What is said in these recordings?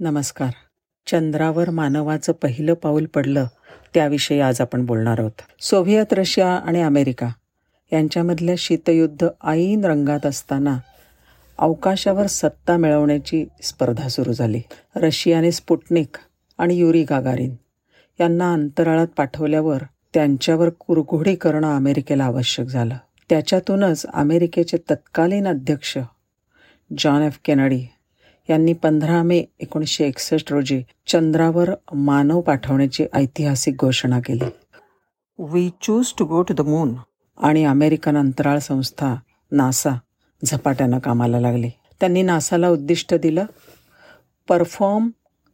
नमस्कार. चंद्रावर मानवाचं पहिलं पाऊल पडलं त्याविषयी आज आपण बोलणार आहोत. सोव्हिएत रशिया आणि अमेरिका यांच्यामधलं शीतयुद्ध ऐन रंगात असताना अवकाशावर सत्ता मिळवण्याची स्पर्धा सुरू झाली. रशियाने स्पुटनिक आणि युरी गागारिन यांना अंतराळात पाठवल्यावर त्यांच्यावर कुरघोडी करणं अमेरिकेला आवश्यक झालं. त्याच्यातूनच अमेरिकेचे तत्कालीन अध्यक्ष जॉन एफ. केनडी यांनी पंधरा मे एकोणीसशे एकसष्ट रोजी चंद्रावर मानव पाठवण्याची ऐतिहासिक घोषणा केली. We choose to go to the moon आणि अमेरिकन अंतराळ संस्था नासा झपाट्यानं कामाला लागली. त्यांनी नासाला उद्दिष्ट दिलं perform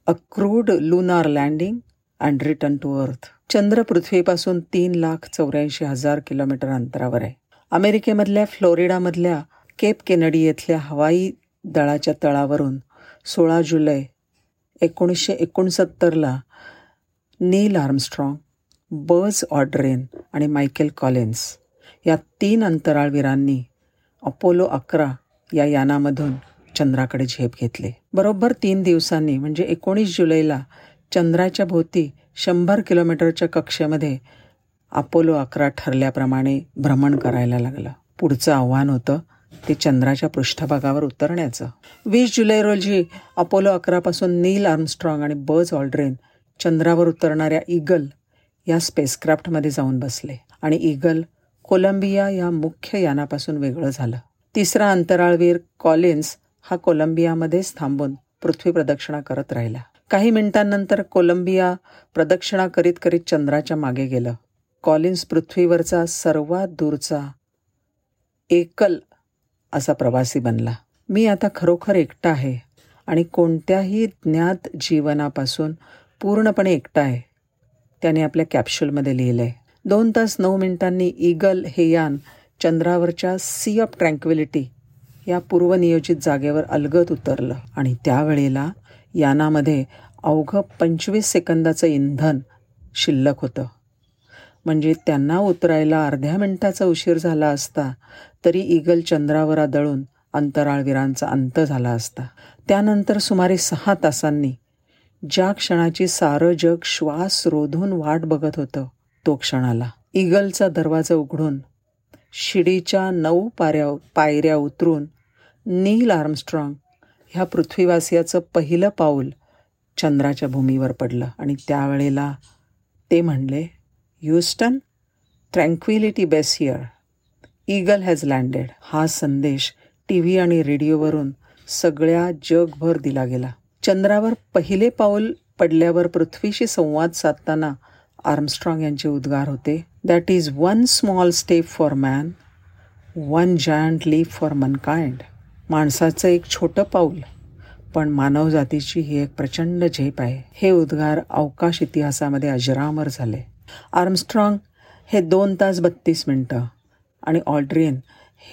a crewed lunar landing and return to earth चंद्र पृथ्वीपासून तीन लाख चौऱ्याऐंशी हजार किलोमीटर अंतरावर आहे. अमेरिकेमधल्या फ्लोरिडामधल्या केप केनडी येथल्या हवाई दळाच्या तळावरून सोळा जुलै एकोणीसशे एकोणसत्तरला नील आर्मस्ट्रॉंग बर्ज ऑड्रेन आणि मायकेल कॉलिन्स या तीन अंतराळवीरांनी अपोलो अकरा या यानामधून चंद्राकडे झेप घेतली. बरोबर तीन दिवसांनी म्हणजे एकोणीस जुलैला चंद्राच्या भोवती शंभर किलोमीटरच्या कक्षेमध्ये अपोलो अकरा ठरल्याप्रमाणे भ्रमण करायला लागलं. पुढचं आव्हान होतं ते चंद्राच्या पृष्ठभागावर उतरण्याचं. वीस जुलै रोजी अपोलो अकरापासून नील आर्मस्ट्रॉंग आणि बज ऑल्ड्रेन चंद्रावर उतरणाऱ्या इगल या स्पेसक्राफ्टमध्ये जाऊन बसले आणि इगल कोलंबिया या मुख्य यानापासून वेगळं झालं. तिसरा अंतराळवीर कॉलिन्स हा कोलंबियामध्येच थांबून पृथ्वी प्रदक्षिणा करत राहिला. काही मिनिटांनंतर कोलंबिया प्रदक्षिणा करीत करीत चंद्राच्या मागे गेलं. कॉलिन्स पृथ्वीवरचा सर्वात दूरचा एकल असा प्रवासी बनला. मी आता खरोखर एकटा आहे आणि कोणत्याही ज्ञात जीवनापासून पूर्णपणे एकटा आहे त्याने आपल्या कॅप्सूलमध्ये लिहिलं आहे दोन तास नऊ मिनिटांनी ईगल हे यान चंद्रावरच्या सी ऑफ ट्रँक्विलिटी या पूर्वनियोजित जागेवर अलगत उतरलं आणि त्यावेळेला यानामध्ये अवघं पंचवीस सेकंदाचं इंधन शिल्लक होतं. म्हणजे त्यांना उतरायला अर्ध्या मिनिटाचा उशीर झाला असता तरी ईगल चंद्रावर आदळून अंतराळवीरांचा अंत झाला असता. त्यानंतर सुमारे सहा तासांनी ज्या क्षणाची सारं जग श्वास रोधून वाट बघत होतं तो क्षण आला. ईगलचा दरवाजा उघडून शिडीच्या नऊ पाऱ्या पायऱ्या उतरून नील आर्मस्ट्रॉंग ह्या पृथ्वीवासियाचं पहिलं पाऊल चंद्राच्या भूमीवर पडलं आणि त्यावेळेला ते म्हणले Houston Tranquility base here Eagle has landed हा संदेश टी व्ही आणि रेडिओवरून सगळ्या जगभर दिला गेला. चंद्रावर पहिले पाऊल पडल्यावर पृथ्वीशी संवाद साधताना आर्मस्ट्रॉंग यांचे उद्गार होते. That is one small step for man one giant leap for mankind माणसाचं एक छोटं पाऊल पण मानवजातीची ही एक प्रचंड झेप आहे. हे उद्गार अवकाश इतिहासामध्ये अजरामर झाले. आर्मस्ट्रॉंग हे दोन तास बत्तीस मिनटं आणि ऑल्ड्रियन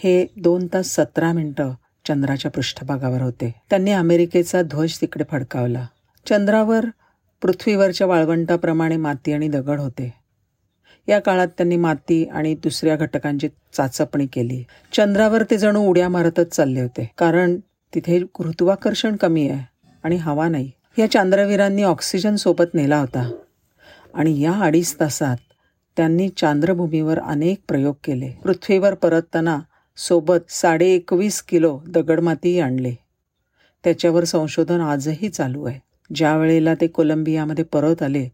हे दोन तास सतरा मिनटं चंद्राच्या पृष्ठभागावर होते. त्यांनी अमेरिकेचा ध्वज तिकडे फडकावला. चंद्रावर पृथ्वीवरच्या वाळवंटाप्रमाणे माती आणि दगड होते. या काळात त्यांनी माती आणि दुसऱ्या घटकांची चाचपणी केली. चंद्रावर ते जणू उड्या मारतच चालले होते. कारण तिथे गुरुत्वाकर्षण कमी आहे आणि हवा नाही. या चांद्रवीरांनी ऑक्सिजन सोबत नेला होता. आणि या अडीच तासात त्यांनी चांद्रभूमीवर अनेक प्रयोग केले. पृथ्वीवर परतताना सोबत साडे एकवीस किलो दगडमातीही आणले. त्याच्यावर संशोधन आजही चालू आहे. ज्या वेळेला ते कोलंबियामध्ये परत आले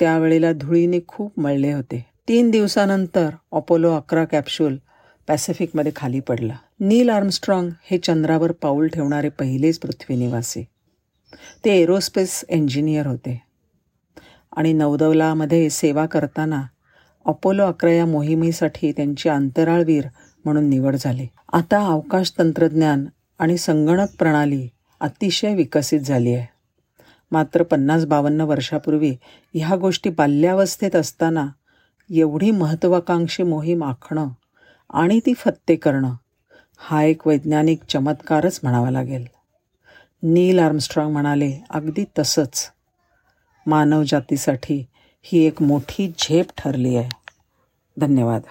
त्यावेळेला धुळीने खूप मळले होते. तीन दिवसानंतर अपोलो अकरा कॅप्सूल पॅसिफिकमध्ये खाली पडला. नील आर्मस्ट्रॉंग हे चंद्रावर पाऊल ठेवणारे पहिलेच पृथ्वी निवासी ते एरोस्पेस इंजिनियर होते. आणि नौदौलामध्ये सेवा करताना अपोलो अकरा या मोहिमेसाठी त्यांची अंतराळवीर म्हणून निवड झाली. आता अवकाश तंत्रज्ञान आणि संगणक प्रणाली अतिशय विकसित झाली आहे. मात्र पन्नास बावन्न वर्षापूर्वी ह्या गोष्टी बाल्यावस्थेत असताना एवढी महत्त्वाकांक्षी मोहीम आखणं आणि ती फत्ते करणं हा एक वैज्ञानिक चमत्कारच म्हणावा लागेल. नील आर्मस्ट्रॉंग म्हणाले अगदी तसंच. मानवजातीसाठी ही एक मोठी झेप ठरली आहे. धन्यवाद.